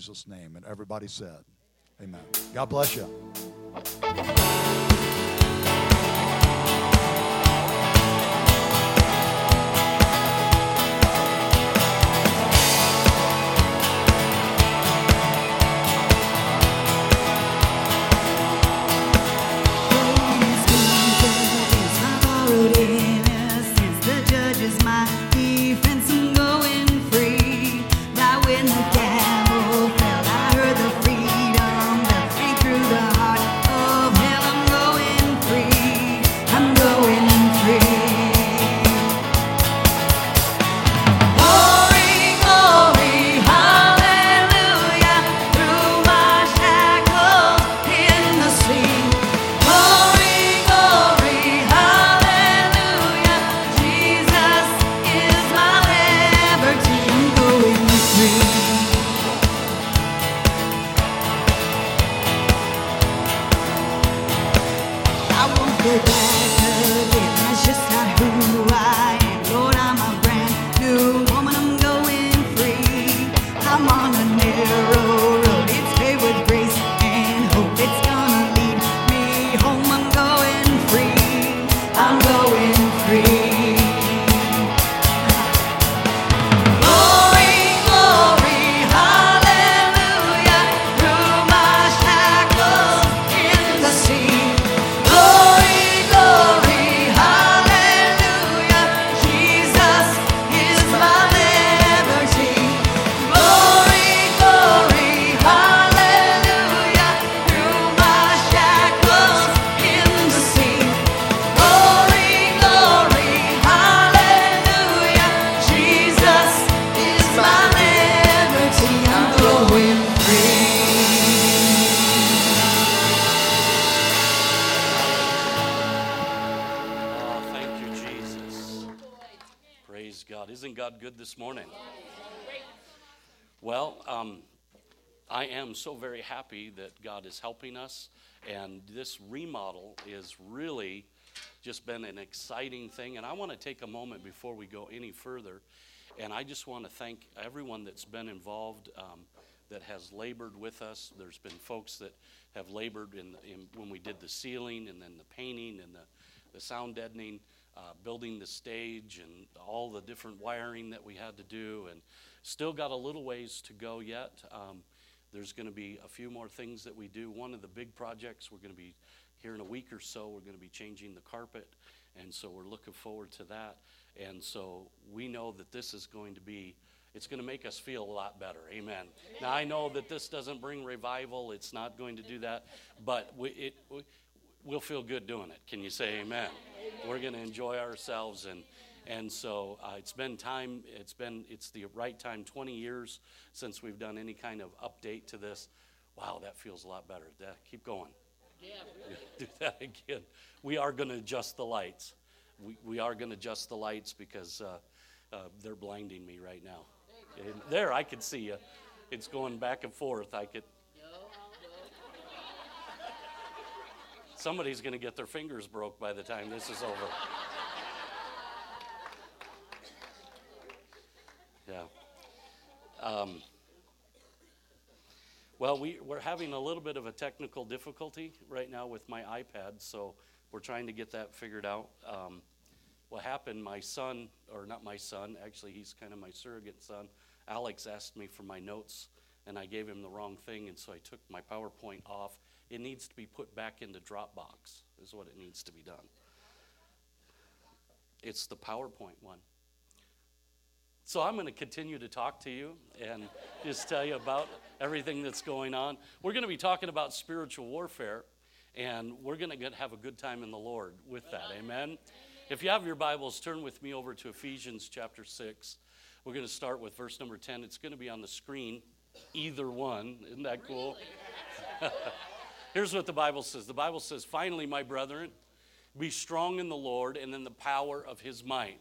Jesus' name. And everybody said, Amen. God bless you. So very happy that God is helping us. And this remodel is really just been an exciting thing. And I want to take a moment before we go any further. And I just want to thank everyone that's been involved, um, that has labored with us. There's been folks that have labored in, in, when we did the ceiling and then the painting and the, the sound deadening, uh, building the stage and all the different wiring that we had to do. And still got a little ways to go yet. Um, there's going to be a few more things that we do. One of the big projects we're going to be here in a week or so, we're going to be changing the carpet. And so we're looking forward to that. And so we know that this is going to be, it's going to make us feel a lot better. Amen. Now, I know that this doesn't bring revival, it's not going to do that, but we, it, we, we'll feel good doing it. Can you say amen? We're going to enjoy ourselves and and so uh, it's been time, it's been, it's the right time, 20 years since we've done any kind of update to this. Wow, that feels a lot better. That, keep going. Yeah, Do that again. We are going to adjust the lights. We, we are going to adjust the lights because uh, uh, they're blinding me right now. There, I can see you. It's going back and forth. I could. Somebody's going to get their fingers broke by the time this is over. Yeah. Um, well, we, we're having a little bit of a technical difficulty right now with my iPad, so we're trying to get that figured out. Um, what happened, my son, or not my son, actually, he's kind of my surrogate son, Alex asked me for my notes, and I gave him the wrong thing, and so I took my PowerPoint off. It needs to be put back into Dropbox, is what it needs to be done. It's the PowerPoint one. So I'm going to continue to talk to you and just tell you about everything that's going on. We're going to be talking about spiritual warfare, and we're going to have a good time in the Lord with that. Amen. If you have your Bibles, turn with me over to Ephesians chapter 6. We're going to start with verse number 10. It's going to be on the screen, either one. Isn't that cool? Here's what the Bible says The Bible says, Finally, my brethren, be strong in the Lord and in the power of his might.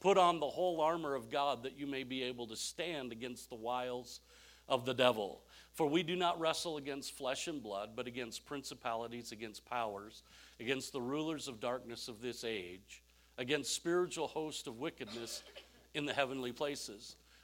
Put on the whole armor of God that you may be able to stand against the wiles of the devil. For we do not wrestle against flesh and blood, but against principalities, against powers, against the rulers of darkness of this age, against spiritual hosts of wickedness in the heavenly places.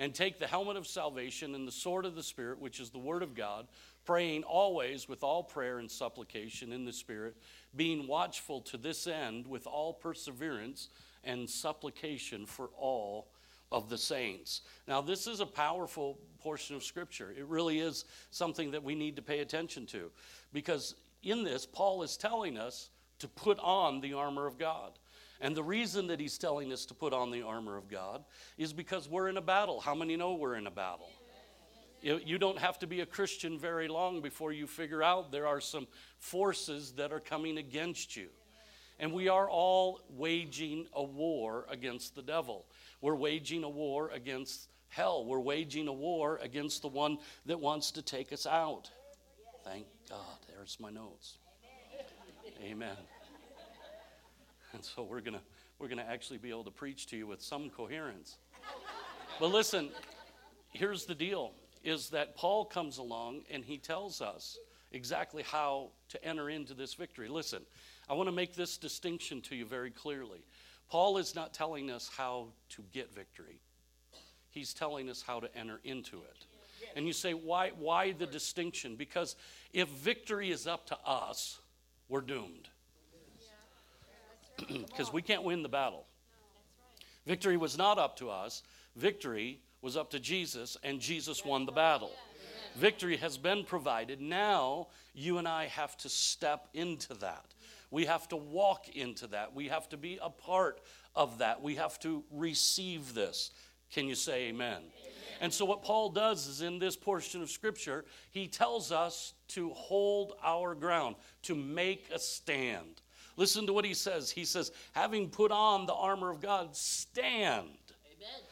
and take the helmet of salvation and the sword of the Spirit, which is the Word of God, praying always with all prayer and supplication in the Spirit, being watchful to this end with all perseverance and supplication for all of the saints. Now, this is a powerful portion of Scripture. It really is something that we need to pay attention to because in this, Paul is telling us to put on the armor of God. And the reason that he's telling us to put on the armor of God is because we're in a battle. How many know we're in a battle? You don't have to be a Christian very long before you figure out there are some forces that are coming against you. And we are all waging a war against the devil. We're waging a war against hell. We're waging a war against the one that wants to take us out. Thank God. There's my notes. Amen. And so we're going to we're going to actually be able to preach to you with some coherence. But listen, here's the deal is that Paul comes along and he tells us exactly how to enter into this victory. Listen, I want to make this distinction to you very clearly. Paul is not telling us how to get victory. He's telling us how to enter into it. And you say, why, why the distinction? Because if victory is up to us, we're doomed because we can't win the battle. Victory was not up to us, victory was up to Jesus, and Jesus won the battle. Victory has been provided. Now you and I have to step into that. We have to walk into that. We have to be a part of that. We have to receive this. Can you say amen? amen? And so, what Paul does is in this portion of Scripture, he tells us to hold our ground, to make a stand. Listen to what he says. He says, having put on the armor of God, stand. Amen.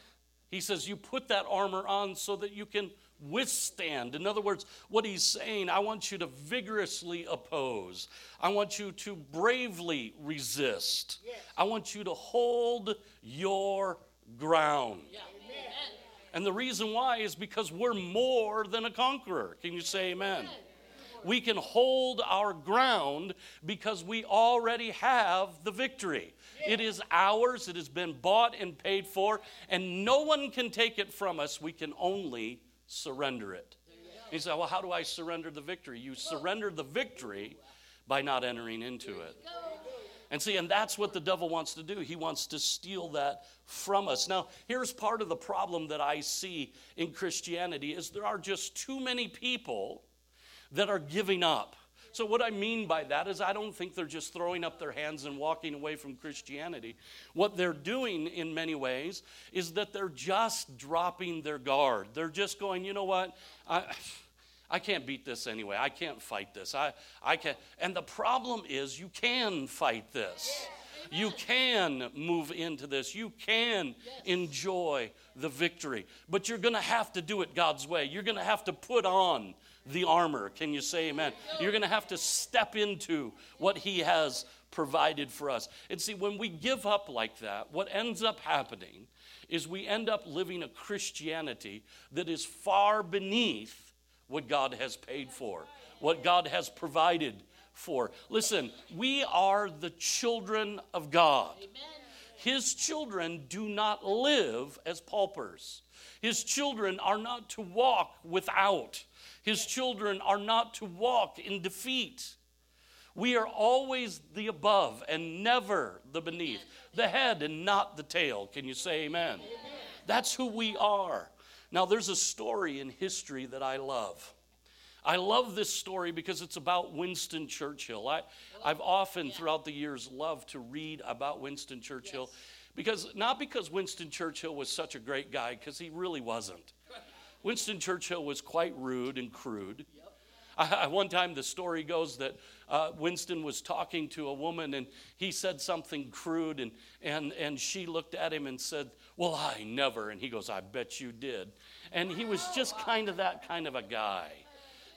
He says, you put that armor on so that you can withstand. In other words, what he's saying, I want you to vigorously oppose. I want you to bravely resist. Yes. I want you to hold your ground. Yeah. And the reason why is because we're more than a conqueror. Can you say amen? amen we can hold our ground because we already have the victory. It is ours, it has been bought and paid for, and no one can take it from us. We can only surrender it. He said, Well, how do I surrender the victory? You surrender the victory by not entering into it. And see, and that's what the devil wants to do. He wants to steal that from us. Now, here's part of the problem that I see in Christianity is there are just too many people that are giving up. So, what I mean by that is, I don't think they're just throwing up their hands and walking away from Christianity. What they're doing in many ways is that they're just dropping their guard. They're just going, you know what? I, I can't beat this anyway. I can't fight this. I, I can't. And the problem is, you can fight this. You can move into this. You can enjoy the victory. But you're going to have to do it God's way. You're going to have to put on the armor. Can you say amen? You're going to have to step into what He has provided for us. And see, when we give up like that, what ends up happening is we end up living a Christianity that is far beneath what God has paid for, what God has provided for. Listen, we are the children of God. His children do not live as paupers. His children are not to walk without. His children are not to walk in defeat. We are always the above and never the beneath, the head and not the tail. Can you say amen? amen? That's who we are. Now, there's a story in history that I love. I love this story because it's about Winston Churchill. I, I've often, throughout the years, loved to read about Winston Churchill yes. because not because Winston Churchill was such a great guy, because he really wasn't. Winston Churchill was quite rude and crude. I, one time, the story goes that uh, Winston was talking to a woman and he said something crude, and, and, and she looked at him and said, Well, I never. And he goes, I bet you did. And he was just kind of that kind of a guy.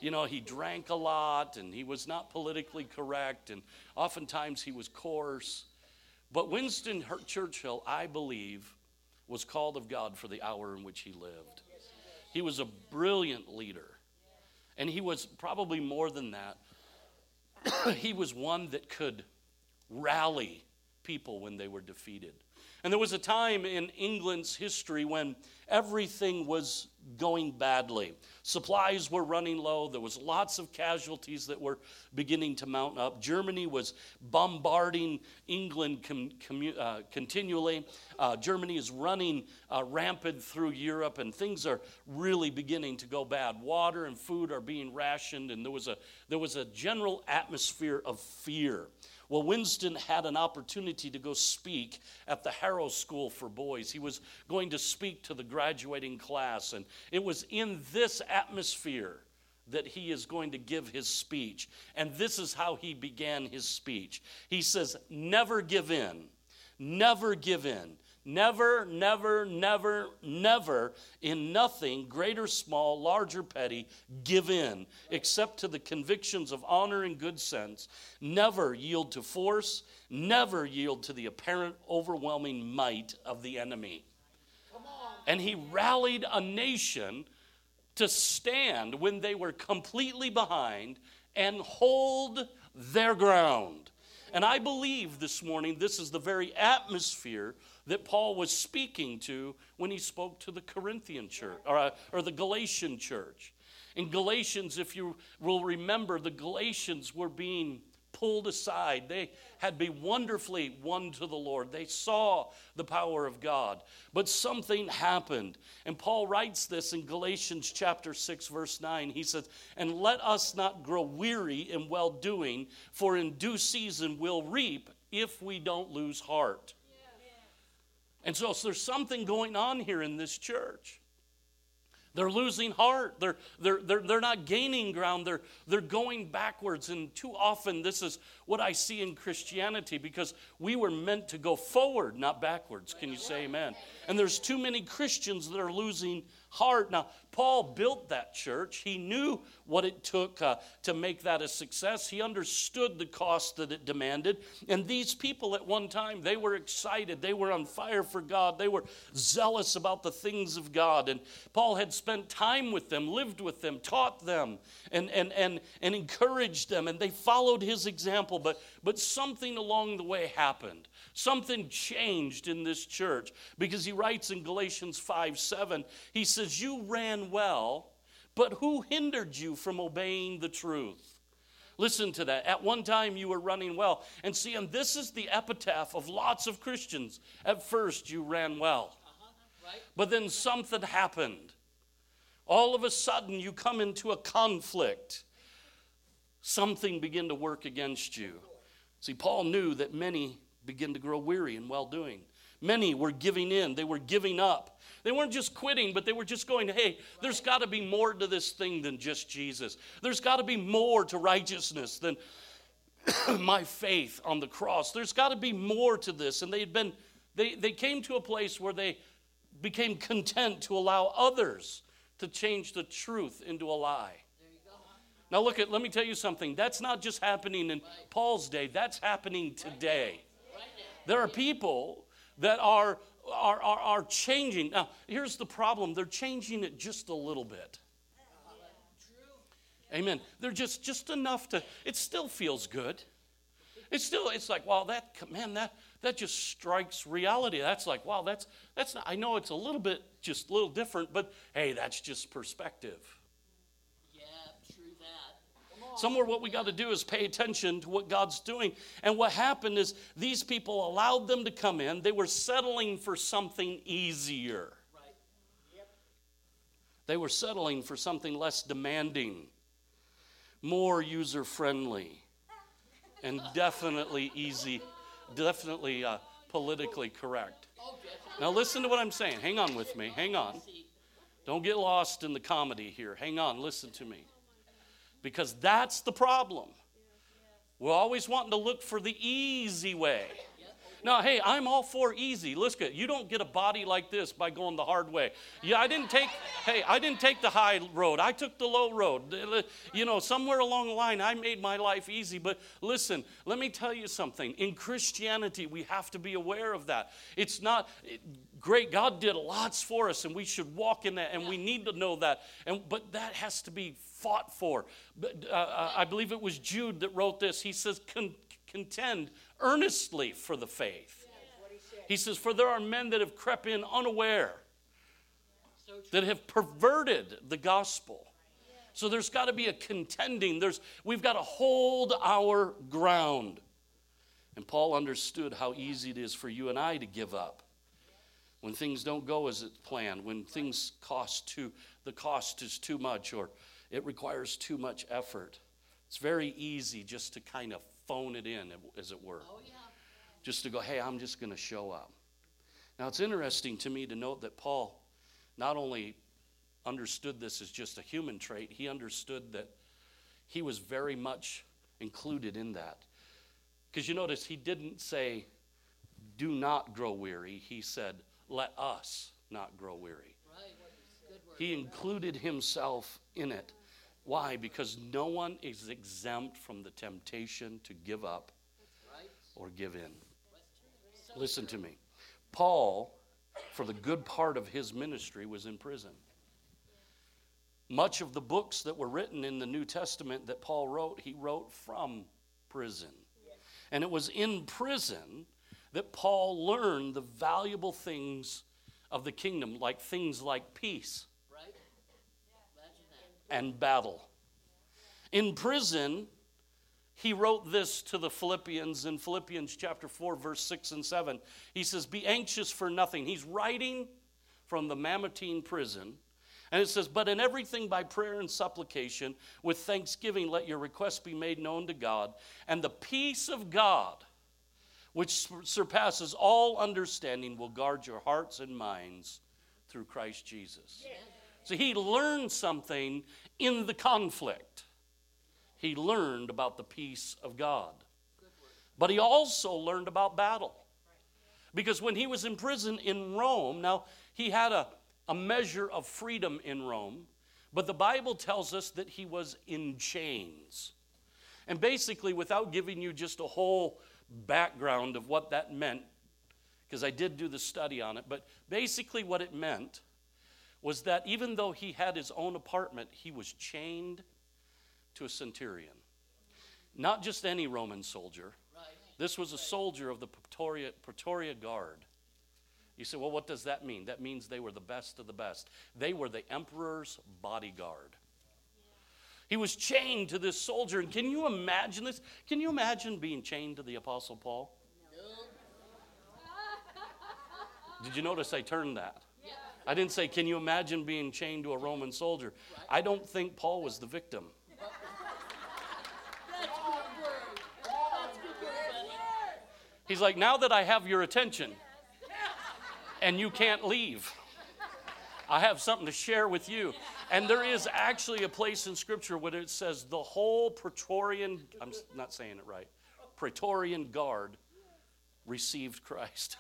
you know, he drank a lot and he was not politically correct and oftentimes he was coarse. But Winston Churchill, I believe, was called of God for the hour in which he lived. He was a brilliant leader. And he was probably more than that. he was one that could rally people when they were defeated. And there was a time in England's history when everything was going badly. Supplies were running low. There was lots of casualties that were beginning to mount up. Germany was bombarding England com- uh, continually. Uh, Germany is running uh, rampant through Europe, and things are really beginning to go bad. Water and food are being rationed, and there was a there was a general atmosphere of fear. Well, Winston had an opportunity to go speak at the Harrow School for Boys. He was going to speak to the graduating class, and it was in this atmosphere that he is going to give his speech. And this is how he began his speech. He says, Never give in. Never give in. Never, never, never, never, in nothing, great or small, large or petty, give in, except to the convictions of honor and good sense. Never yield to force. Never yield to the apparent overwhelming might of the enemy. And he rallied a nation to stand when they were completely behind and hold their ground. And I believe this morning this is the very atmosphere that Paul was speaking to when he spoke to the Corinthian church or, uh, or the Galatian church. In Galatians, if you will remember, the Galatians were being pulled aside. They had been wonderfully won to the Lord. They saw the power of God. But something happened. And Paul writes this in Galatians chapter 6, verse 9. He says, And let us not grow weary in well doing, for in due season we'll reap if we don't lose heart. And so, so there's something going on here in this church. They're losing heart. They're, they're, they're, they're not gaining ground. They're, they're going backwards. And too often, this is what I see in Christianity because we were meant to go forward, not backwards. Can you say amen? And there's too many Christians that are losing heart. Now, Paul built that church. He knew what it took uh, to make that a success. He understood the cost that it demanded. And these people at one time, they were excited. They were on fire for God. They were zealous about the things of God. And Paul had spent time with them, lived with them, taught them, and, and, and, and encouraged them. And they followed his example. But, but something along the way happened. Something changed in this church because he writes in Galatians 5 7, he says, You ran well, but who hindered you from obeying the truth? Listen to that. At one time, you were running well. And see, and this is the epitaph of lots of Christians. At first, you ran well, uh-huh. right. but then something happened. All of a sudden, you come into a conflict. Something began to work against you. See, Paul knew that many begin to grow weary in well doing. Many were giving in, they were giving up. They weren't just quitting, but they were just going, hey, there's got to be more to this thing than just Jesus. There's got to be more to righteousness than my faith on the cross. There's got to be more to this. And they had been, they, they came to a place where they became content to allow others to change the truth into a lie. Now, look at, let me tell you something. That's not just happening in Paul's day, that's happening today. There are people that are, are, are, are changing. Now, here's the problem they're changing it just a little bit. Amen. They're just just enough to. It still feels good. It's still. It's like wow. That man. That that just strikes reality. That's like wow. That's that's. Not, I know it's a little bit just a little different, but hey, that's just perspective. Somewhere, what we got to do is pay attention to what God's doing. And what happened is these people allowed them to come in, they were settling for something easier. Right. They were settling for something less demanding, more user friendly, and definitely easy, definitely uh, politically correct. Now, listen to what I'm saying. Hang on with me. Hang on. Don't get lost in the comedy here. Hang on. Listen to me because that's the problem. We're always wanting to look for the easy way. Now, hey, I'm all for easy. Listen, you don't get a body like this by going the hard way. Yeah, I didn't take, hey, I didn't take the high road. I took the low road. You know, somewhere along the line, I made my life easy. But listen, let me tell you something. In Christianity, we have to be aware of that. It's not great. God did lots for us, and we should walk in that, and we need to know that. And but that has to be fought for. But uh, uh I believe it was Jude that wrote this. He says, contend earnestly for the faith. He says, For there are men that have crept in unaware, that have perverted the gospel. So there's got to be a contending. There's, we've got to hold our ground. And Paul understood how easy it is for you and I to give up. When things don't go as it's planned, when things cost too, the cost is too much, or it requires too much effort. It's very easy just to kind of phone it in, as it were. Oh, yeah. Just to go, hey, I'm just going to show up. Now, it's interesting to me to note that Paul not only understood this as just a human trait, he understood that he was very much included in that. Because you notice he didn't say, do not grow weary. He said, let us not grow weary. He included himself in it. Why? Because no one is exempt from the temptation to give up or give in. Listen to me. Paul, for the good part of his ministry, was in prison. Much of the books that were written in the New Testament that Paul wrote, he wrote from prison. And it was in prison that Paul learned the valuable things of the kingdom, like things like peace and battle. In prison, he wrote this to the Philippians in Philippians chapter 4, verse 6 and 7. He says, Be anxious for nothing. He's writing from the Mamertine prison. And it says, But in everything by prayer and supplication, with thanksgiving, let your requests be made known to God. And the peace of God, which surpasses all understanding, will guard your hearts and minds through Christ Jesus. Yeah. So he learned something in the conflict. He learned about the peace of God. But he also learned about battle. Because when he was in prison in Rome, now he had a, a measure of freedom in Rome, but the Bible tells us that he was in chains. And basically, without giving you just a whole background of what that meant, because I did do the study on it, but basically, what it meant was that even though he had his own apartment, he was chained to a centurion. Not just any Roman soldier. This was a soldier of the Praetoria, Praetoria Guard. You say, well, what does that mean? That means they were the best of the best. They were the emperor's bodyguard. He was chained to this soldier. And can you imagine this? Can you imagine being chained to the Apostle Paul? No. Did you notice I turned that? I didn't say, can you imagine being chained to a Roman soldier? I don't think Paul was the victim. He's like, now that I have your attention and you can't leave, I have something to share with you. And there is actually a place in Scripture where it says the whole Praetorian, I'm not saying it right, Praetorian Guard received Christ.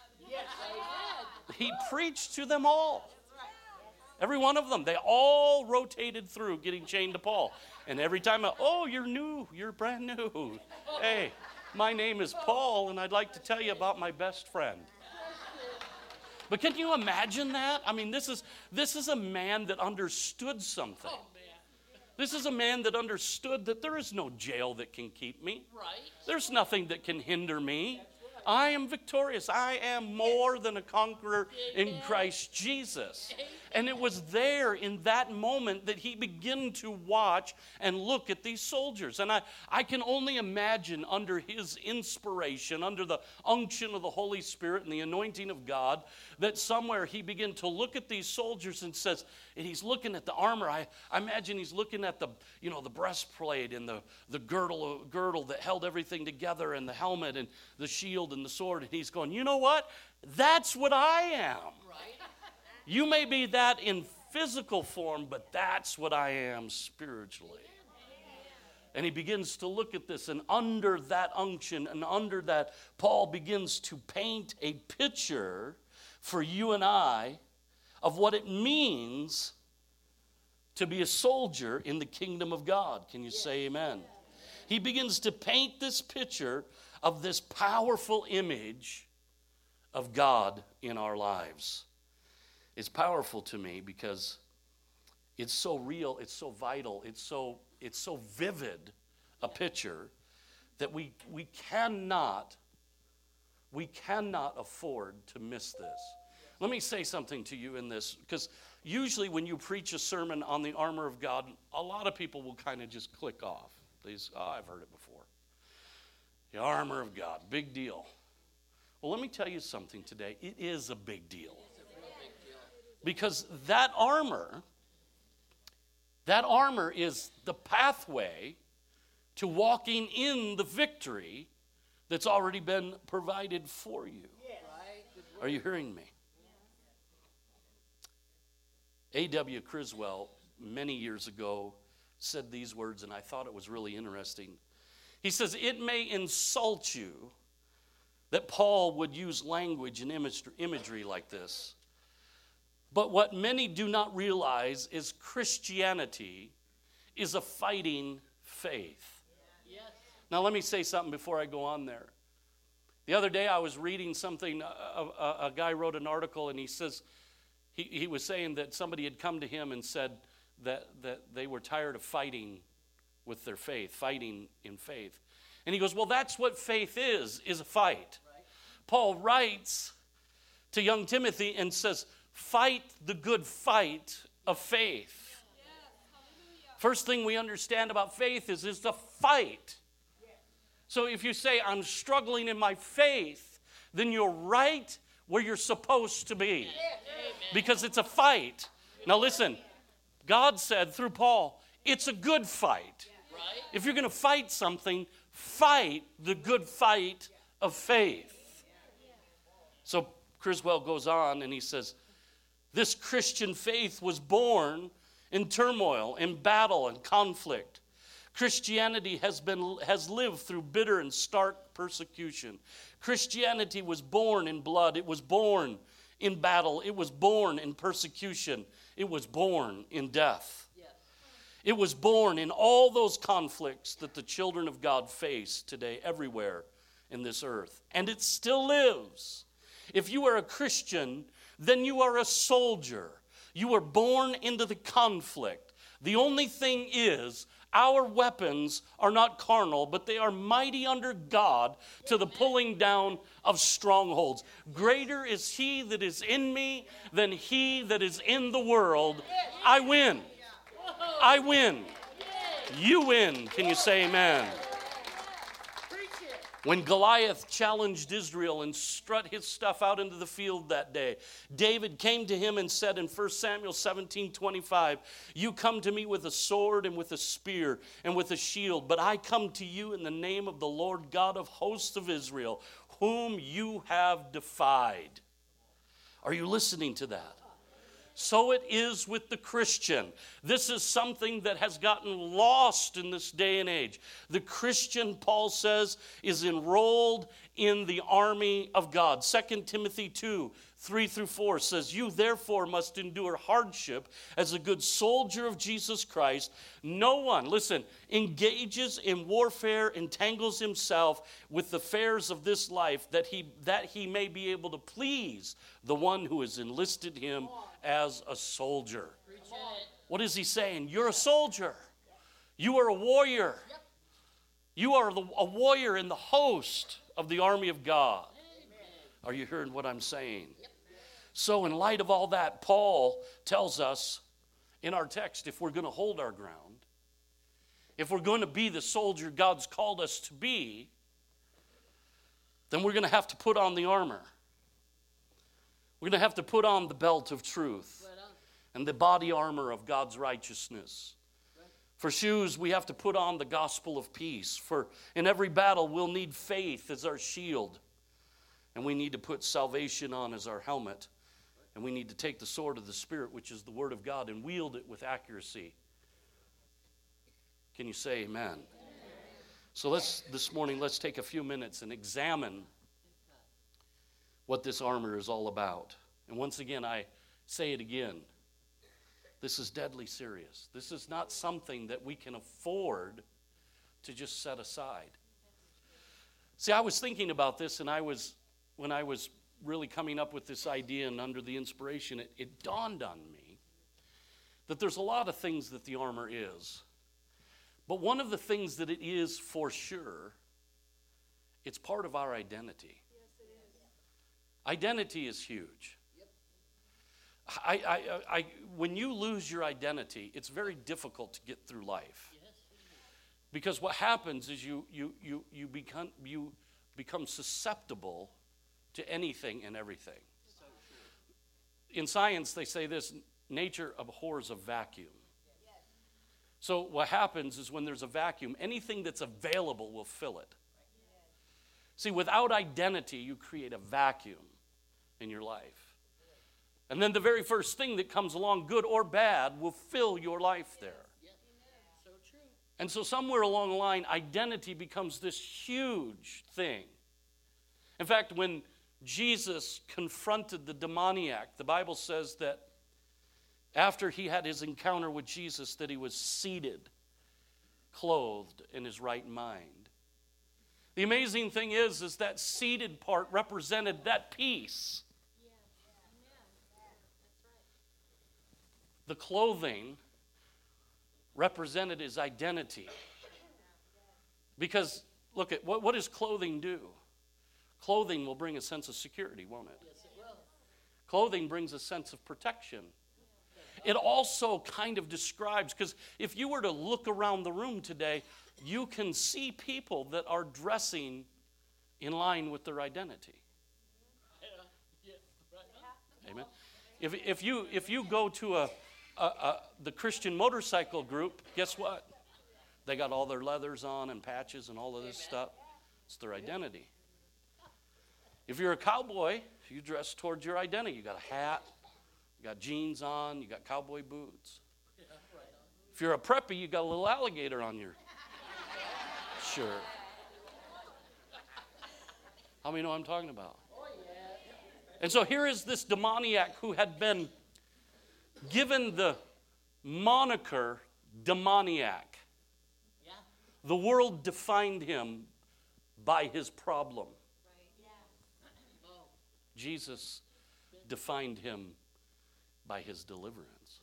He preached to them all. Every one of them. They all rotated through getting chained to Paul. And every time, I, oh, you're new. You're brand new. Hey, my name is Paul, and I'd like to tell you about my best friend. But can you imagine that? I mean, this is, this is a man that understood something. This is a man that understood that there is no jail that can keep me. Right. There's nothing that can hinder me. I am victorious. I am more than a conqueror in Christ Jesus. And it was there in that moment that he began to watch and look at these soldiers. And I, I can only imagine under his inspiration, under the unction of the Holy Spirit and the anointing of God, that somewhere he began to look at these soldiers and says, and he's looking at the armor. I, I imagine he's looking at the, you know, the breastplate and the, the girdle, girdle that held everything together and the helmet and the shield and the sword. And he's going, you know what? That's what I am. Right. You may be that in physical form, but that's what I am spiritually. And he begins to look at this, and under that unction and under that, Paul begins to paint a picture for you and I of what it means to be a soldier in the kingdom of God. Can you say amen? He begins to paint this picture of this powerful image of God in our lives. It's powerful to me because it's so real, it's so vital, it's so, it's so vivid a picture that we, we cannot we cannot afford to miss this. Let me say something to you in this because usually when you preach a sermon on the armor of God, a lot of people will kind of just click off. These, oh, ah, I've heard it before. The armor of God, big deal. Well, let me tell you something today. It is a big deal. Because that armor, that armor is the pathway to walking in the victory that's already been provided for you. Are you hearing me? A.W. Criswell, many years ago, said these words, and I thought it was really interesting. He says, It may insult you that Paul would use language and imagery like this. But what many do not realize is Christianity is a fighting faith. Yes. Now, let me say something before I go on there. The other day I was reading something, a, a, a guy wrote an article and he says, he, he was saying that somebody had come to him and said that, that they were tired of fighting with their faith, fighting in faith. And he goes, Well, that's what faith is, is a fight. Right. Paul writes to young Timothy and says, Fight the good fight of faith. First thing we understand about faith is it's a fight. So if you say, I'm struggling in my faith, then you're right where you're supposed to be. Because it's a fight. Now listen, God said through Paul, it's a good fight. If you're going to fight something, fight the good fight of faith. So Criswell goes on and he says, This Christian faith was born in turmoil, in battle, and conflict. Christianity has, been, has lived through bitter and stark persecution. Christianity was born in blood, it was born in battle, it was born in persecution, it was born in death. It was born in all those conflicts that the children of God face today, everywhere in this earth. And it still lives. If you are a Christian, then you are a soldier. You were born into the conflict. The only thing is, our weapons are not carnal, but they are mighty under God to the pulling down of strongholds. Greater is He that is in me than He that is in the world. I win. I win. You win. Can you say amen? When Goliath challenged Israel and strut his stuff out into the field that day, David came to him and said in 1 Samuel 17 25, You come to me with a sword and with a spear and with a shield, but I come to you in the name of the Lord God of hosts of Israel, whom you have defied. Are you listening to that? So it is with the Christian. This is something that has gotten lost in this day and age. The Christian, Paul says, is enrolled in the army of God. 2 Timothy 2 3 through 4 says, You therefore must endure hardship as a good soldier of Jesus Christ. No one, listen, engages in warfare, entangles himself with the affairs of this life that he, that he may be able to please the one who has enlisted him as a soldier. What is he saying? You're a soldier, you are a warrior. You are the, a warrior in the host of the army of God. Are you hearing what I'm saying? So, in light of all that, Paul tells us in our text if we're going to hold our ground, if we're going to be the soldier God's called us to be, then we're going to have to put on the armor. We're going to have to put on the belt of truth and the body armor of God's righteousness. For shoes, we have to put on the gospel of peace. For in every battle, we'll need faith as our shield. And we need to put salvation on as our helmet. And we need to take the sword of the Spirit, which is the Word of God, and wield it with accuracy. Can you say amen? amen. So let's this morning let's take a few minutes and examine what this armor is all about. And once again I say it again. This is deadly serious. This is not something that we can afford to just set aside. See, I was thinking about this and I was when I was really coming up with this idea and under the inspiration, it, it dawned on me that there's a lot of things that the armor is. But one of the things that it is for sure, it's part of our identity. Identity is huge. I, I, I, when you lose your identity, it's very difficult to get through life. Because what happens is you, you, you, you, become, you become susceptible to anything and everything. In science, they say this nature abhors a vacuum. So, what happens is when there's a vacuum, anything that's available will fill it. See, without identity, you create a vacuum in your life. And then the very first thing that comes along, good or bad, will fill your life there. And so, somewhere along the line, identity becomes this huge thing. In fact, when Jesus confronted the demoniac, the Bible says that after he had his encounter with Jesus that he was seated, clothed in his right mind. The amazing thing is is that seated part represented that peace. The clothing represented his identity. Because look at what, what does clothing do? Clothing will bring a sense of security, won't it? Yes, it will. Clothing brings a sense of protection. It also kind of describes, because if you were to look around the room today, you can see people that are dressing in line with their identity. Amen. If, if, you, if you go to a, a, a, the Christian motorcycle group, guess what? They got all their leathers on and patches and all of this stuff. It's their identity. If you're a cowboy, you dress towards your identity. You got a hat, you got jeans on, you got cowboy boots. If you're a preppy, you got a little alligator on your shirt. How many know what I'm talking about? Oh, and so here is this demoniac who had been given the moniker demoniac. The world defined him by his problem. Jesus defined him by his deliverance.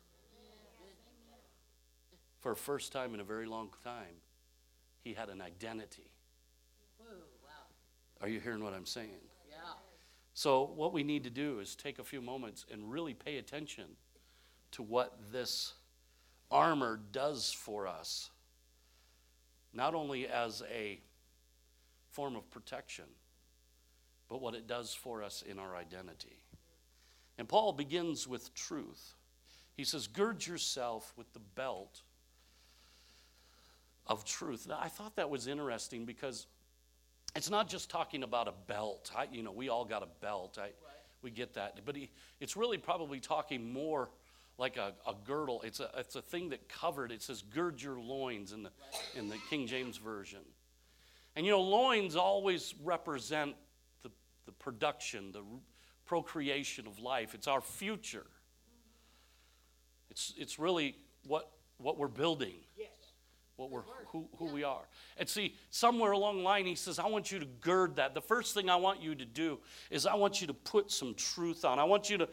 For a first time in a very long time, he had an identity. Are you hearing what I'm saying? So, what we need to do is take a few moments and really pay attention to what this armor does for us, not only as a form of protection, but what it does for us in our identity. And Paul begins with truth. He says, Gird yourself with the belt of truth. Now, I thought that was interesting because it's not just talking about a belt. I, you know, we all got a belt. I, right. We get that. But he, it's really probably talking more like a, a, girdle. It's a, it's a thing that covered. It says, gird your loins in the, in the King James Version. And you know, loins always represent the production, the procreation of life. It's our future. It's, it's really what, what we're building. What we're, who, who yeah. we are. And see, somewhere along the line, he says, I want you to gird that. The first thing I want you to do is I want you to put some truth on. I want you to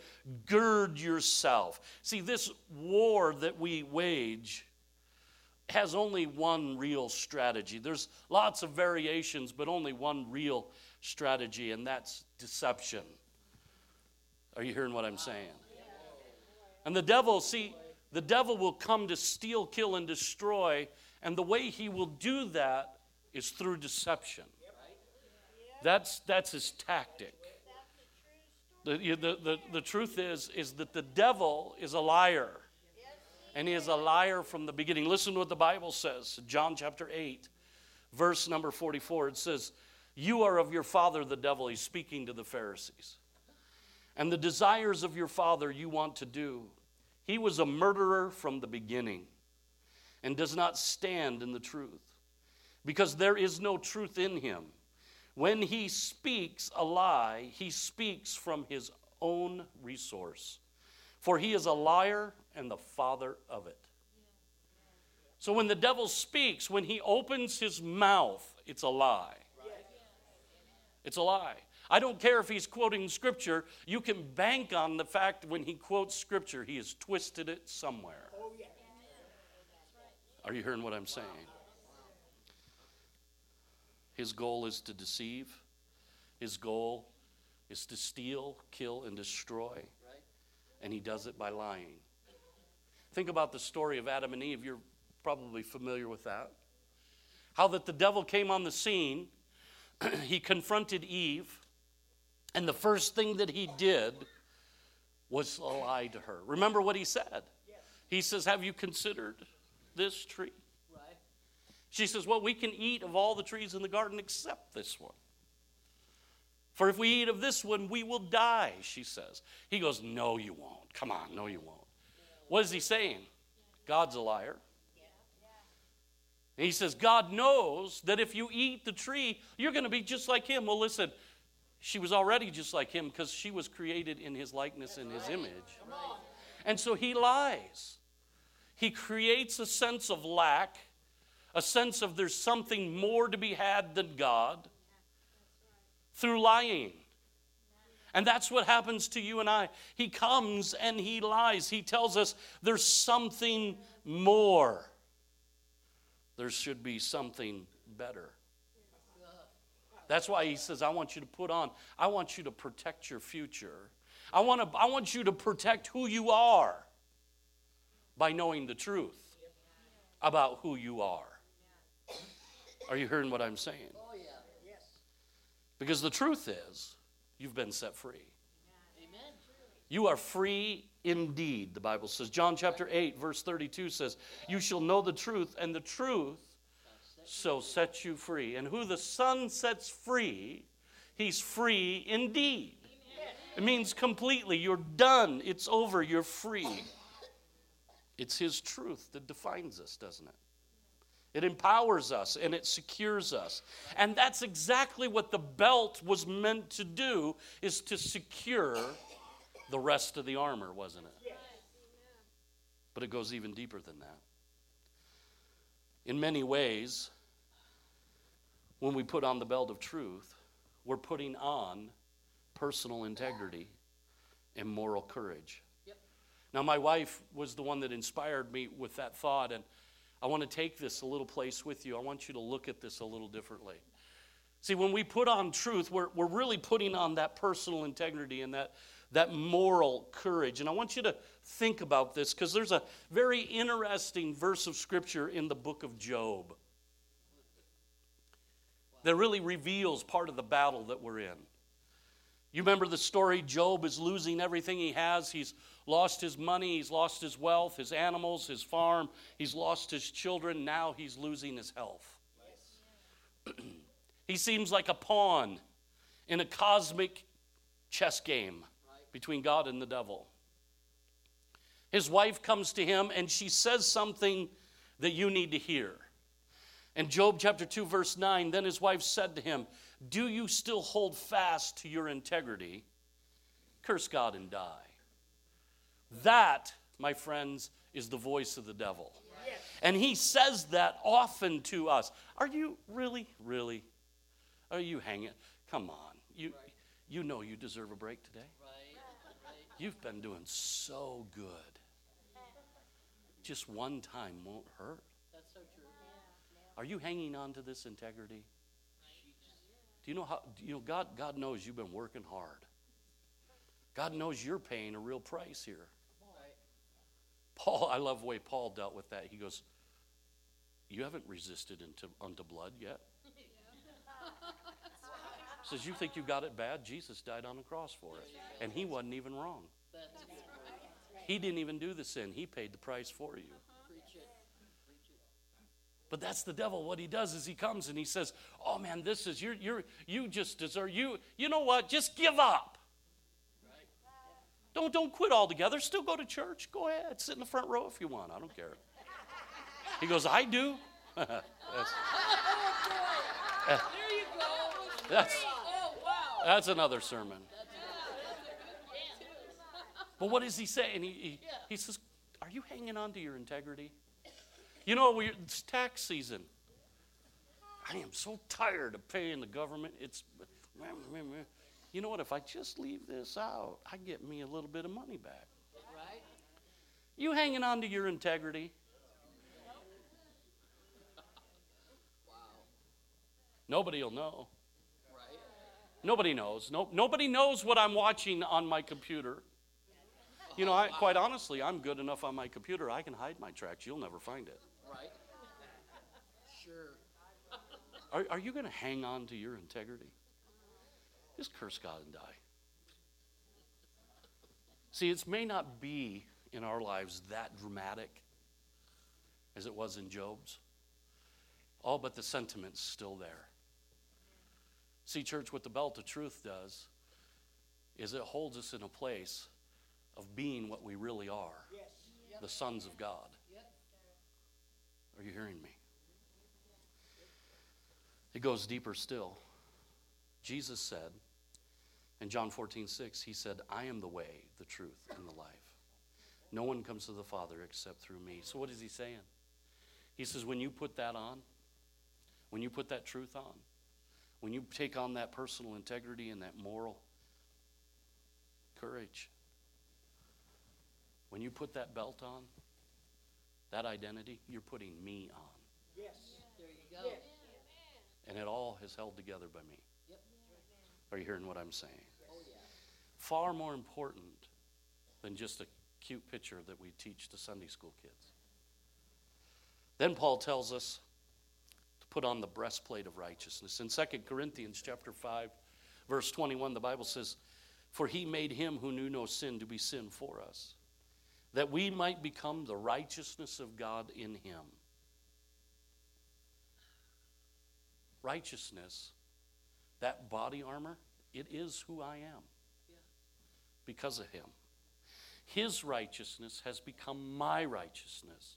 gird yourself. See, this war that we wage has only one real strategy. There's lots of variations, but only one real strategy, and that's deception. Are you hearing what I'm saying? And the devil, see, the devil will come to steal, kill, and destroy, and the way he will do that is through deception. That's, that's his tactic. The, the, the, the truth is, is that the devil is a liar. And he is a liar from the beginning. Listen to what the Bible says. John chapter 8, verse number 44. It says, you are of your father, the devil. He's speaking to the Pharisees. And the desires of your father you want to do. He was a murderer from the beginning and does not stand in the truth because there is no truth in him. When he speaks a lie, he speaks from his own resource. For he is a liar and the father of it. So when the devil speaks, when he opens his mouth, it's a lie. It's a lie. I don't care if he's quoting scripture, you can bank on the fact when he quotes scripture, he has twisted it somewhere. Are you hearing what I'm saying? His goal is to deceive. His goal is to steal, kill, and destroy. And he does it by lying. Think about the story of Adam and Eve. You're probably familiar with that. How that the devil came on the scene, he confronted Eve, and the first thing that he did was lie to her. Remember what he said? He says, Have you considered this tree? She says, Well, we can eat of all the trees in the garden except this one. For if we eat of this one, we will die, she says. He goes, No, you won't. Come on, no, you won't. What is he saying? God's a liar. he says, God knows that if you eat the tree, you're going to be just like him. Well, listen, she was already just like him because she was created in his likeness and his image. And so he lies. He creates a sense of lack a sense of there's something more to be had than God through lying. And that's what happens to you and I. He comes and he lies. He tells us there's something more. There should be something better. That's why he says, I want you to put on, I want you to protect your future. I want, to, I want you to protect who you are by knowing the truth about who you are. Are you hearing what I'm saying? Oh, yeah. Yes. Because the truth is, you've been set free. Amen. You are free indeed, the Bible says. John chapter 8, verse 32 says, You shall know the truth, and the truth so set you free. And who the Son sets free, he's free indeed. It means completely. You're done. It's over. You're free. It's his truth that defines us, doesn't it? It empowers us and it secures us. And that's exactly what the belt was meant to do is to secure the rest of the armor, wasn't it? But it goes even deeper than that. In many ways, when we put on the belt of truth, we're putting on personal integrity and moral courage. Now, my wife was the one that inspired me with that thought, and I want to take this a little place with you. I want you to look at this a little differently. See, when we put on truth, we're, we're really putting on that personal integrity and that, that moral courage. And I want you to think about this because there's a very interesting verse of scripture in the book of Job that really reveals part of the battle that we're in. You remember the story Job is losing everything he has. He's lost his money, he's lost his wealth, his animals, his farm, he's lost his children. Now he's losing his health. he seems like a pawn in a cosmic chess game between God and the devil. His wife comes to him and she says something that you need to hear. In Job chapter 2, verse 9, then his wife said to him, Do you still hold fast to your integrity? Curse God and die. That, my friends, is the voice of the devil. And he says that often to us. Are you really, really? Are you hanging? Come on. You, you know you deserve a break today. You've been doing so good. Just one time won't hurt. That's so true. Are you hanging on to this integrity? Do you know how you know God God knows you've been working hard. God knows you're paying a real price here. Paul, I love the way Paul dealt with that. He goes, You haven't resisted into, unto blood yet. Says, You think you got it bad? Jesus died on the cross for it. And he wasn't even wrong. He didn't even do the sin, he paid the price for you. But that's the devil. What he does is he comes and he says, Oh man, this is, you're, you're, you just deserve, you, you know what? Just give up. Don't, don't quit altogether. Still go to church. Go ahead. Sit in the front row if you want. I don't care. He goes, I do. That's, uh, that's, that's another sermon. But what does he say? And he, he, he says, Are you hanging on to your integrity? You know, we, it's tax season. I am so tired of paying the government. It's, you know what? If I just leave this out, I get me a little bit of money back. Right? You hanging on to your integrity? Wow. Nobody will know. Right? Nobody knows. No, nobody knows what I'm watching on my computer. You know, I, quite honestly, I'm good enough on my computer. I can hide my tracks. You'll never find it. Right. Sure. Are, are you going to hang on to your integrity? Just curse God and die. See, it may not be in our lives that dramatic as it was in Job's. All but the sentiment's still there. See, church, what the belt of truth does is it holds us in a place of being what we really are yes. yep. the sons of God. Yep. Are you hearing me? It goes deeper still. Jesus said in John 14, 6, He said, I am the way, the truth, and the life. No one comes to the Father except through me. So, what is He saying? He says, when you put that on, when you put that truth on, when you take on that personal integrity and that moral courage, when you put that belt on, that identity, you're putting me on. Yes. There you go. Yes. And it all is held together by me. Are you hearing what I'm saying? Oh, yeah. Far more important than just a cute picture that we teach to Sunday school kids. Then Paul tells us to put on the breastplate of righteousness. In 2 Corinthians chapter 5, verse 21, the Bible says, For he made him who knew no sin to be sin for us that we might become the righteousness of God in him. Righteousness, that body armor, it is who I am because of him. His righteousness has become my righteousness.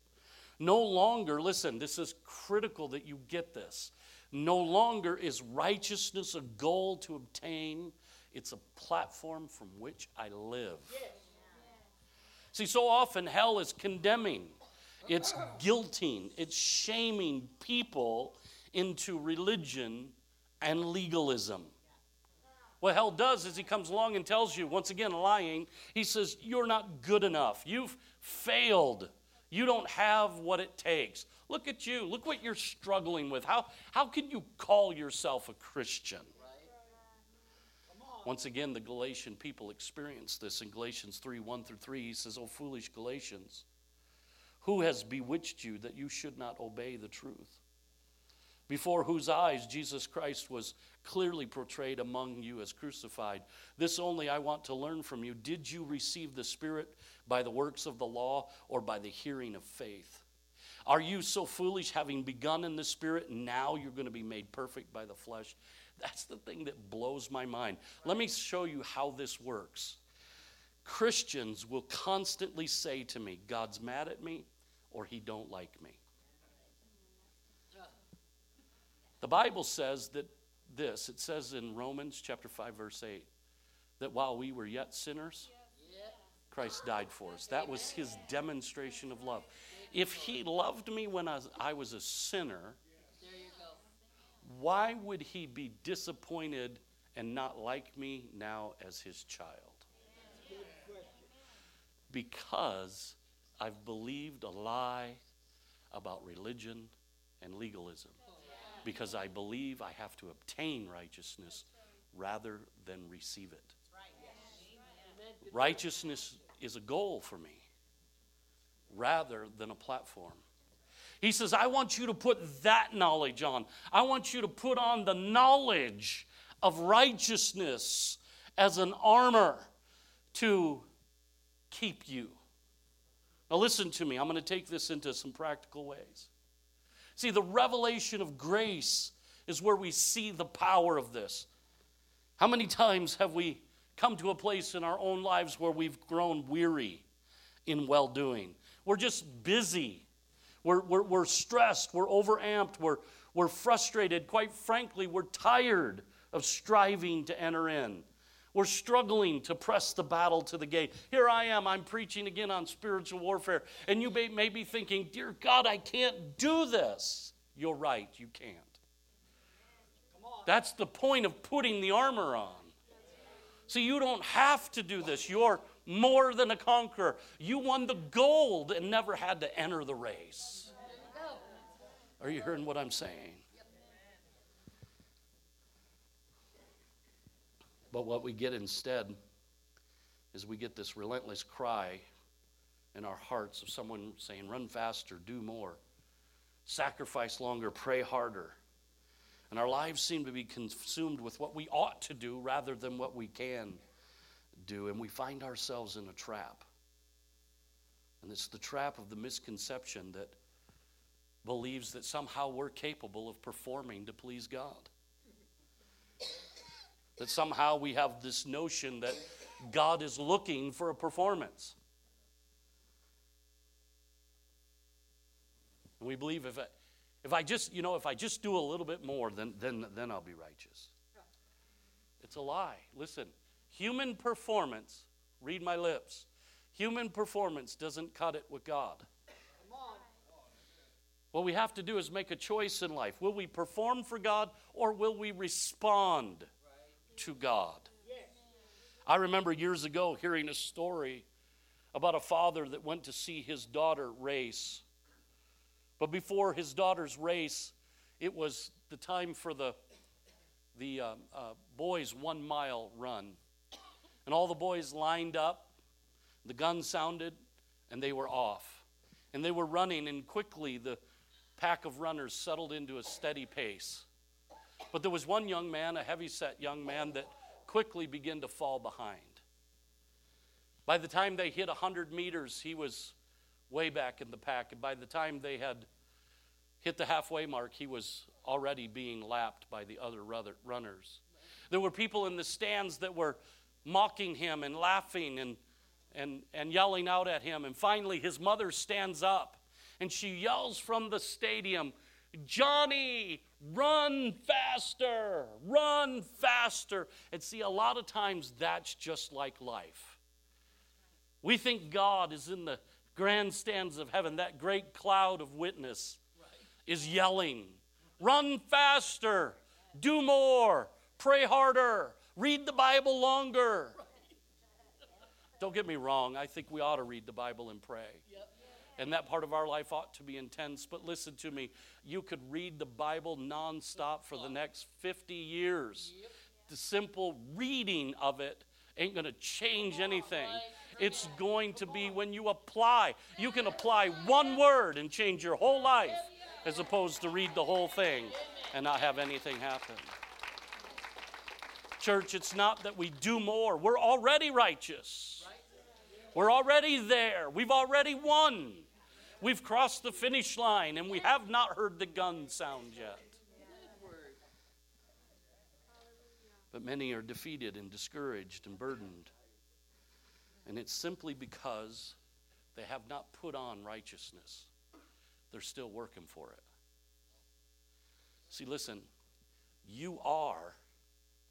No longer, listen, this is critical that you get this. No longer is righteousness a goal to obtain, it's a platform from which I live. See, so often hell is condemning, it's guilting, it's shaming people into religion and legalism. What hell does is he comes along and tells you, once again, lying, he says, You're not good enough. You've failed. You don't have what it takes. Look at you. Look what you're struggling with. How, how can you call yourself a Christian? Once again, the Galatian people experienced this in Galatians 3 1 through 3. He says, O foolish Galatians, who has bewitched you that you should not obey the truth? Before whose eyes Jesus Christ was clearly portrayed among you as crucified. This only I want to learn from you. Did you receive the Spirit by the works of the law or by the hearing of faith? Are you so foolish, having begun in the Spirit, now you're going to be made perfect by the flesh? That's the thing that blows my mind. Let me show you how this works. Christians will constantly say to me, God's mad at me or he don't like me. The Bible says that this, it says in Romans chapter 5 verse 8 that while we were yet sinners, Christ died for us. That was his demonstration of love. If he loved me when I was a sinner, why would he be disappointed and not like me now as his child? Because I've believed a lie about religion and legalism. Because I believe I have to obtain righteousness rather than receive it. Righteousness is a goal for me rather than a platform. He says, I want you to put that knowledge on. I want you to put on the knowledge of righteousness as an armor to keep you. Now, listen to me. I'm going to take this into some practical ways. See, the revelation of grace is where we see the power of this. How many times have we come to a place in our own lives where we've grown weary in well doing? We're just busy we're, we're, we're stressed, we're overamped, we're, We're frustrated. Quite frankly, we're tired of striving to enter in. We're struggling to press the battle to the gate. Here I am, I'm preaching again on spiritual warfare. And you may, may be thinking, Dear God, I can't do this. You're right, you can't. That's the point of putting the armor on. See, you don't have to do this. You're more than a conqueror. You won the gold and never had to enter the race. Are you hearing what I'm saying? But what we get instead is we get this relentless cry in our hearts of someone saying, Run faster, do more, sacrifice longer, pray harder. And our lives seem to be consumed with what we ought to do rather than what we can do. And we find ourselves in a trap. And it's the trap of the misconception that believes that somehow we're capable of performing to please God. That somehow we have this notion that God is looking for a performance. And we believe if I, if I just, you know, if I just do a little bit more, then, then, then I'll be righteous. It's a lie. Listen, human performance, read my lips, human performance doesn't cut it with God. What we have to do is make a choice in life. Will we perform for God or will we respond to God. I remember years ago hearing a story about a father that went to see his daughter race. But before his daughter's race, it was the time for the, the uh, uh, boys' one mile run. And all the boys lined up, the gun sounded, and they were off. And they were running, and quickly the pack of runners settled into a steady pace. But there was one young man, a heavy set young man, that quickly began to fall behind. By the time they hit 100 meters, he was way back in the pack. And by the time they had hit the halfway mark, he was already being lapped by the other runners. There were people in the stands that were mocking him and laughing and, and, and yelling out at him. And finally, his mother stands up and she yells from the stadium, Johnny, run faster, run faster. And see, a lot of times that's just like life. We think God is in the grandstands of heaven, that great cloud of witness is yelling, Run faster, do more, pray harder, read the Bible longer. Don't get me wrong, I think we ought to read the Bible and pray and that part of our life ought to be intense. But listen to me, you could read the Bible nonstop for the next 50 years. The simple reading of it ain't going to change anything. It's going to be when you apply. You can apply one word and change your whole life as opposed to read the whole thing and not have anything happen. Church, it's not that we do more, we're already righteous. We're already there. We've already won. We've crossed the finish line and we have not heard the gun sound yet. But many are defeated and discouraged and burdened. And it's simply because they have not put on righteousness. They're still working for it. See, listen, you are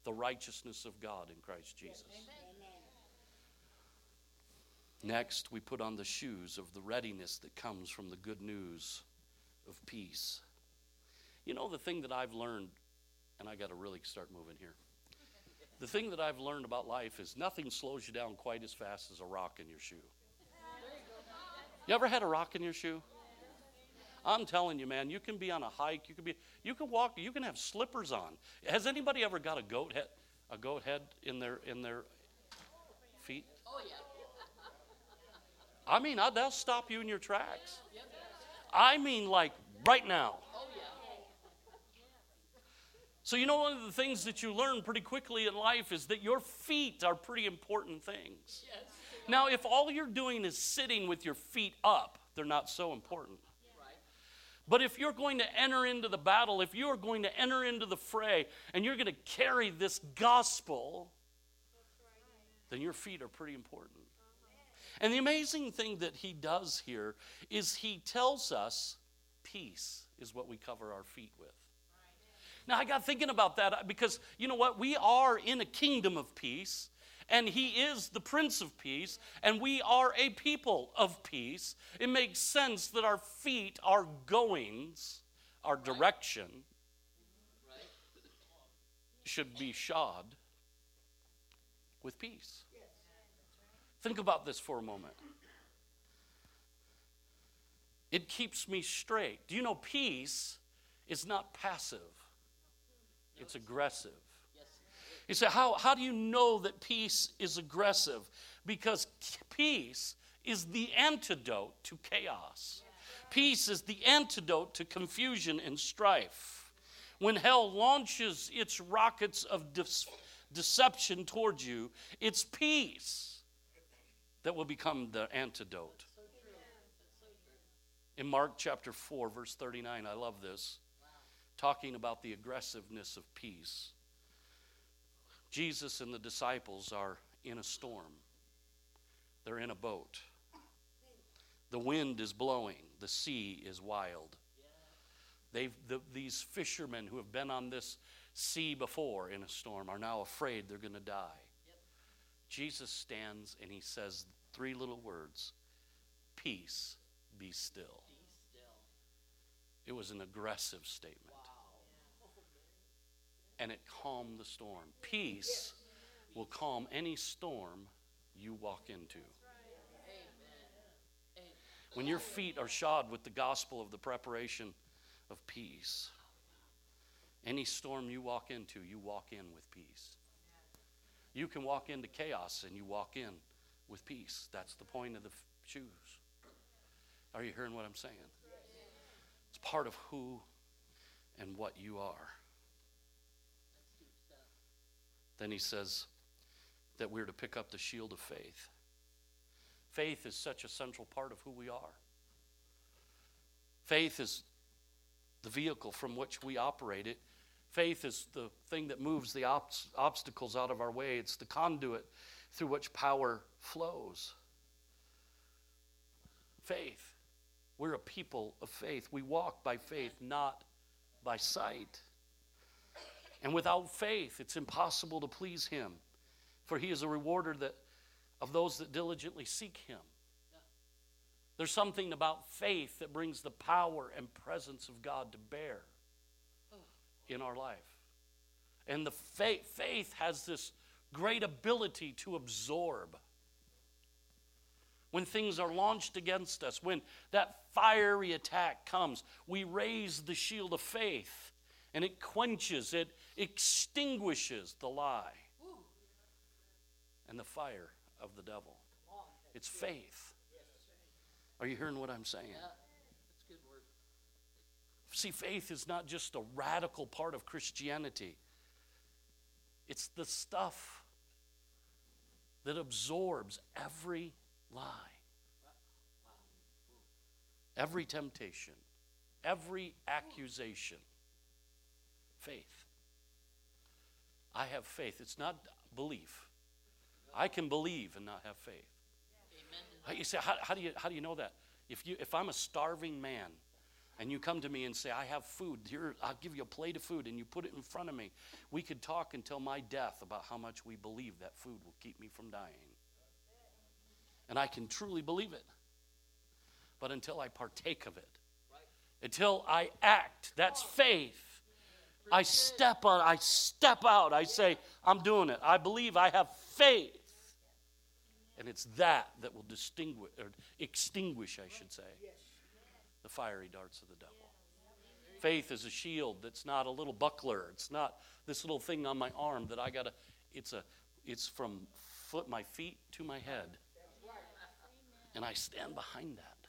the righteousness of God in Christ Jesus. Amen. Next, we put on the shoes of the readiness that comes from the good news of peace. You know, the thing that I've learned, and I got to really start moving here. The thing that I've learned about life is nothing slows you down quite as fast as a rock in your shoe. You ever had a rock in your shoe? I'm telling you, man, you can be on a hike, you can be you can walk, you can have slippers on. Has anybody ever got a goat head a goat head in their in their feet? Oh yeah. I mean, I, they'll stop you in your tracks. I mean, like right now. So, you know, one of the things that you learn pretty quickly in life is that your feet are pretty important things. Now, if all you're doing is sitting with your feet up, they're not so important. But if you're going to enter into the battle, if you're going to enter into the fray, and you're going to carry this gospel, then your feet are pretty important. And the amazing thing that he does here is he tells us peace is what we cover our feet with. Now, I got thinking about that uh, because you know what? We are in a kingdom of peace, and He is the Prince of Peace, and we are a people of peace. It makes sense that our feet, our goings, our direction should be shod with peace. Think about this for a moment. It keeps me straight. Do you know peace is not passive? It's aggressive. You say, how, how do you know that peace is aggressive? Because peace is the antidote to chaos. Peace is the antidote to confusion and strife. When hell launches its rockets of de- deception towards you, it's peace that will become the antidote. In Mark chapter 4, verse 39, I love this, talking about the aggressiveness of peace. Jesus and the disciples are in a storm, they're in a boat. The wind is blowing, the sea is wild. They've, the, these fishermen who have been on this sea before in a storm are now afraid they're going to die. Jesus stands and he says three little words Peace, be still. Be still. It was an aggressive statement. Wow. And it calmed the storm. Peace will calm any storm you walk into. When your feet are shod with the gospel of the preparation of peace, any storm you walk into, you walk in with peace. You can walk into chaos and you walk in with peace. That's the point of the shoes. Are you hearing what I'm saying? It's part of who and what you are. Then he says that we're to pick up the shield of faith. Faith is such a central part of who we are. Faith is the vehicle from which we operate it. Faith is the thing that moves the ob- obstacles out of our way, it's the conduit through which power flows. Faith. We're a people of faith. We walk by faith, not by sight. And without faith, it's impossible to please Him, for He is a rewarder that, of those that diligently seek Him. There's something about faith that brings the power and presence of God to bear in our life. And the faith, faith has this great ability to absorb. When things are launched against us, when that fiery attack comes, we raise the shield of faith and it quenches, it extinguishes the lie and the fire of the devil. It's faith. Are you hearing what I'm saying? Yeah, that's good word. See, faith is not just a radical part of Christianity, it's the stuff that absorbs every lie, every temptation, every accusation. Faith. I have faith. It's not belief. I can believe and not have faith. You say, how, how, do you, how do you know that? If, you, if I'm a starving man and you come to me and say, I have food, here, I'll give you a plate of food, and you put it in front of me, we could talk until my death about how much we believe that food will keep me from dying. And I can truly believe it. But until I partake of it, until I act, that's faith. I step on, I step out, I say, I'm doing it. I believe I have faith. And it's that that will distinguish, or extinguish, I should say, the fiery darts of the devil. Faith is a shield that's not a little buckler. It's not this little thing on my arm that I gotta, it's a it's from foot my feet to my head. And I stand behind that.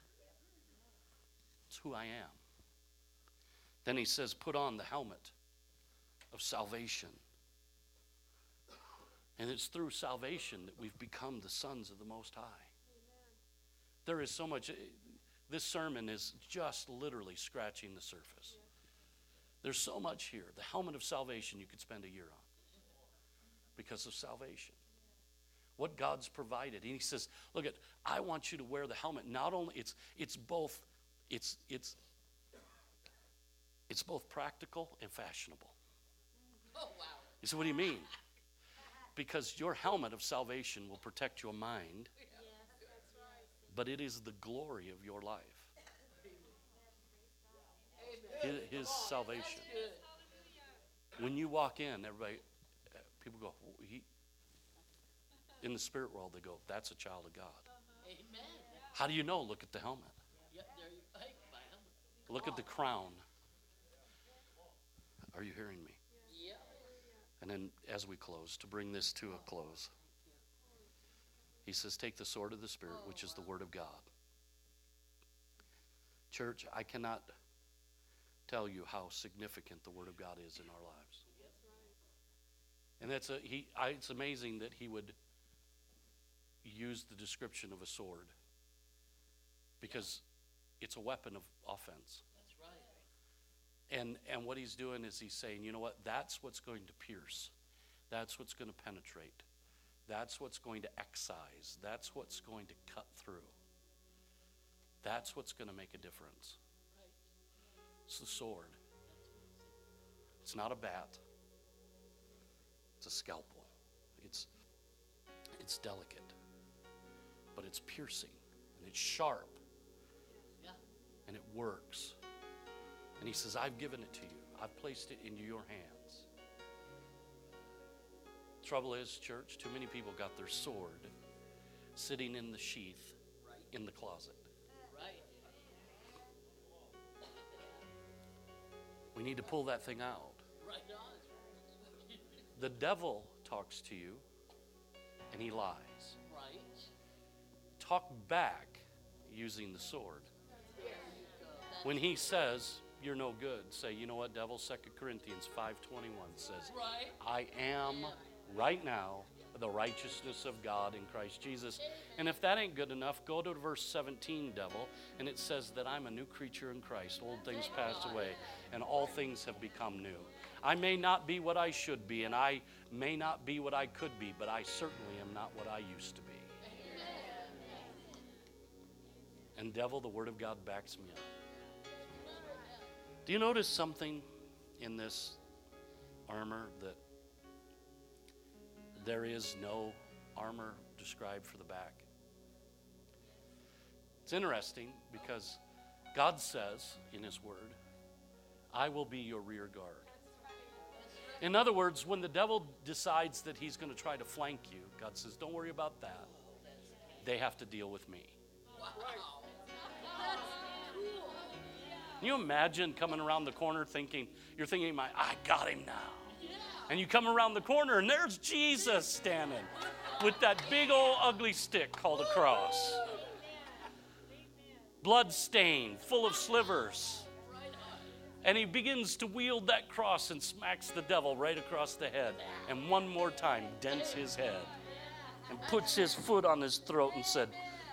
It's who I am. Then he says, put on the helmet of salvation. And it's through salvation that we've become the sons of the Most High. There is so much, this sermon is just literally scratching the surface. There's so much here. The helmet of salvation you could spend a year on because of salvation. What God's provided. And he says, look at, I want you to wear the helmet. Not only, it's, it's both, it's, it's, it's both practical and fashionable. Oh wow. You say, What do you mean? Because your helmet of salvation will protect your mind, but it is the glory of your life. His, his salvation. When you walk in, everybody, uh, people go, he, in the spirit world, they go, that's a child of God. Amen. How do you know? Look at the helmet. Yep, there you hey, bam. Look at the crown. Are you hearing me? And then, as we close, to bring this to a close, he says, Take the sword of the Spirit, oh, which is the Word of God. Church, I cannot tell you how significant the Word of God is in our lives. And that's a, he, I, it's amazing that he would use the description of a sword because it's a weapon of offense. That's right. And, and what he's doing is he's saying, you know what? That's what's going to pierce. That's what's going to penetrate. That's what's going to excise. That's what's going to cut through. That's what's going to make a difference. It's the sword. It's not a bat. It's a scalpel. It's, it's delicate, but it's piercing and it's sharp and it works. And he says, I've given it to you, I've placed it into your hands. Trouble is, church, too many people got their sword sitting in the sheath in the closet. We need to pull that thing out. The devil talks to you and he lies. Talk back using the sword. When he says, you're no good, say, you know what, devil? 2 Corinthians 5.21 says. I am right now the righteousness of God in Christ Jesus. And if that ain't good enough, go to verse 17, devil, and it says that I'm a new creature in Christ. Old things passed away, and all things have become new. I may not be what I should be, and I may not be what I could be, but I certainly am not what I used to be. And, devil, the Word of God backs me up. Do you notice something in this armor that there is no armor described for the back? It's interesting because God says in His Word, I will be your rear guard. In other words, when the devil decides that he's going to try to flank you, God says, Don't worry about that. They have to deal with me. Can you imagine coming around the corner thinking, you're thinking, I got him now. And you come around the corner and there's Jesus standing with that big old ugly stick called a cross. Blood stained, full of slivers. And he begins to wield that cross and smacks the devil right across the head. And one more time, dents his head and puts his foot on his throat and said,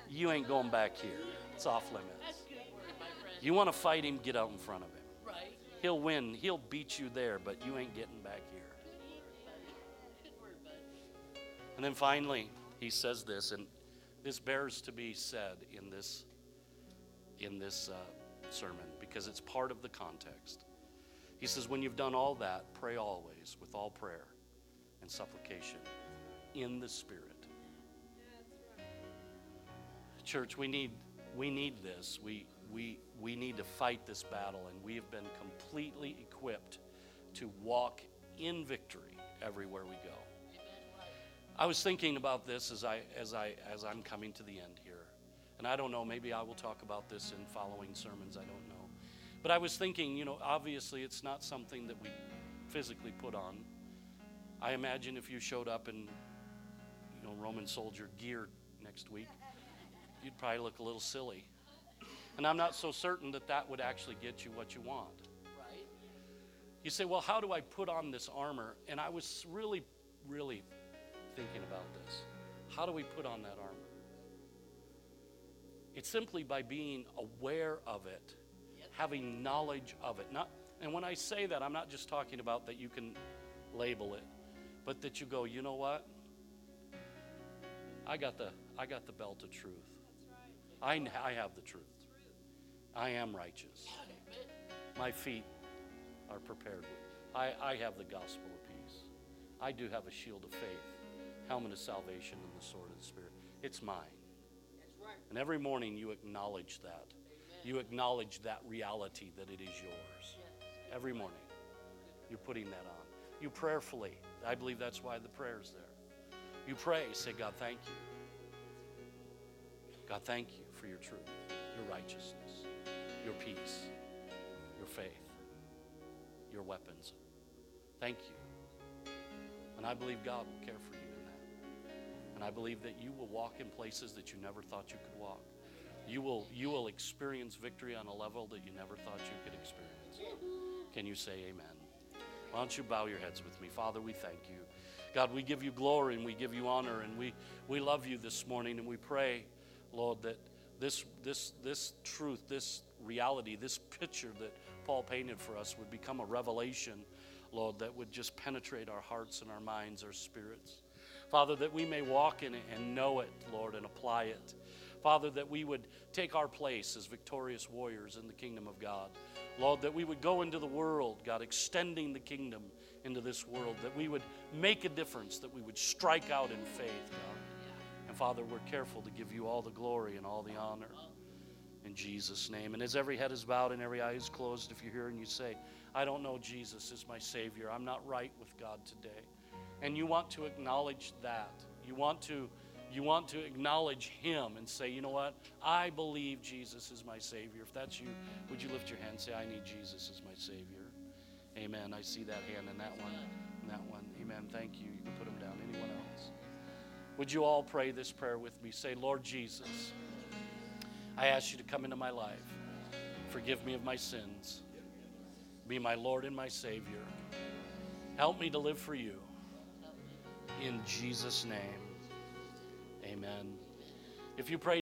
You ain't going back here. It's off limits. Good word, my friend. You want to fight him, get out in front of him. He'll win. He'll beat you there, but you ain't getting back here. And then finally, he says this, and this bears to be said in this in this uh, sermon because it's part of the context. He says, "When you've done all that, pray always with all prayer and supplication in the Spirit." Church, we need we need this. We we we need to fight this battle, and we have been completely equipped to walk in victory everywhere we go. I was thinking about this as I as I as I'm coming to the end here. And I don't know, maybe I will talk about this in following sermons, I don't know. But I was thinking, you know, obviously it's not something that we physically put on. I imagine if you showed up in you know Roman soldier gear next week, you'd probably look a little silly. And I'm not so certain that that would actually get you what you want. Right. You say, well, how do I put on this armor? And I was really, really thinking about this. How do we put on that armor? It's simply by being aware of it, having knowledge of it. Not, and when I say that, I'm not just talking about that you can label it, but that you go, you know what? I got the, I got the belt of truth. I, I have the truth. I am righteous. My feet are prepared. I, I have the gospel of peace. I do have a shield of faith, helmet of salvation, and the sword of the Spirit. It's mine. Right. And every morning you acknowledge that. You acknowledge that reality that it is yours. Every morning. You're putting that on. You prayerfully. I believe that's why the prayer's there. You pray, say, God, thank you. God, thank you for your truth, your righteousness, your peace, your faith, your weapons. Thank you. And I believe God will care for you. And I believe that you will walk in places that you never thought you could walk. You will, you will experience victory on a level that you never thought you could experience. Can you say amen? Why don't you bow your heads with me? Father, we thank you. God, we give you glory and we give you honor and we, we love you this morning and we pray, Lord, that this, this, this truth, this reality, this picture that Paul painted for us would become a revelation, Lord, that would just penetrate our hearts and our minds, our spirits. Father, that we may walk in it and know it, Lord, and apply it. Father, that we would take our place as victorious warriors in the kingdom of God. Lord, that we would go into the world, God, extending the kingdom into this world, that we would make a difference, that we would strike out in faith, God. And Father, we're careful to give you all the glory and all the honor in Jesus' name. And as every head is bowed and every eye is closed, if you're here and you say, I don't know Jesus as my Savior, I'm not right with God today, and you want to acknowledge that, you want to you want to acknowledge him and say, you know what? I believe Jesus is my Savior. If that's you, would you lift your hand and say, I need Jesus as my Savior? Amen. I see that hand and that one and that one. Amen. Thank you. You can put them down. Anyone else? Would you all pray this prayer with me? Say, Lord Jesus, I ask you to come into my life. Forgive me of my sins. Be my Lord and my Savior. Help me to live for you. In Jesus' name. Amen. If you pray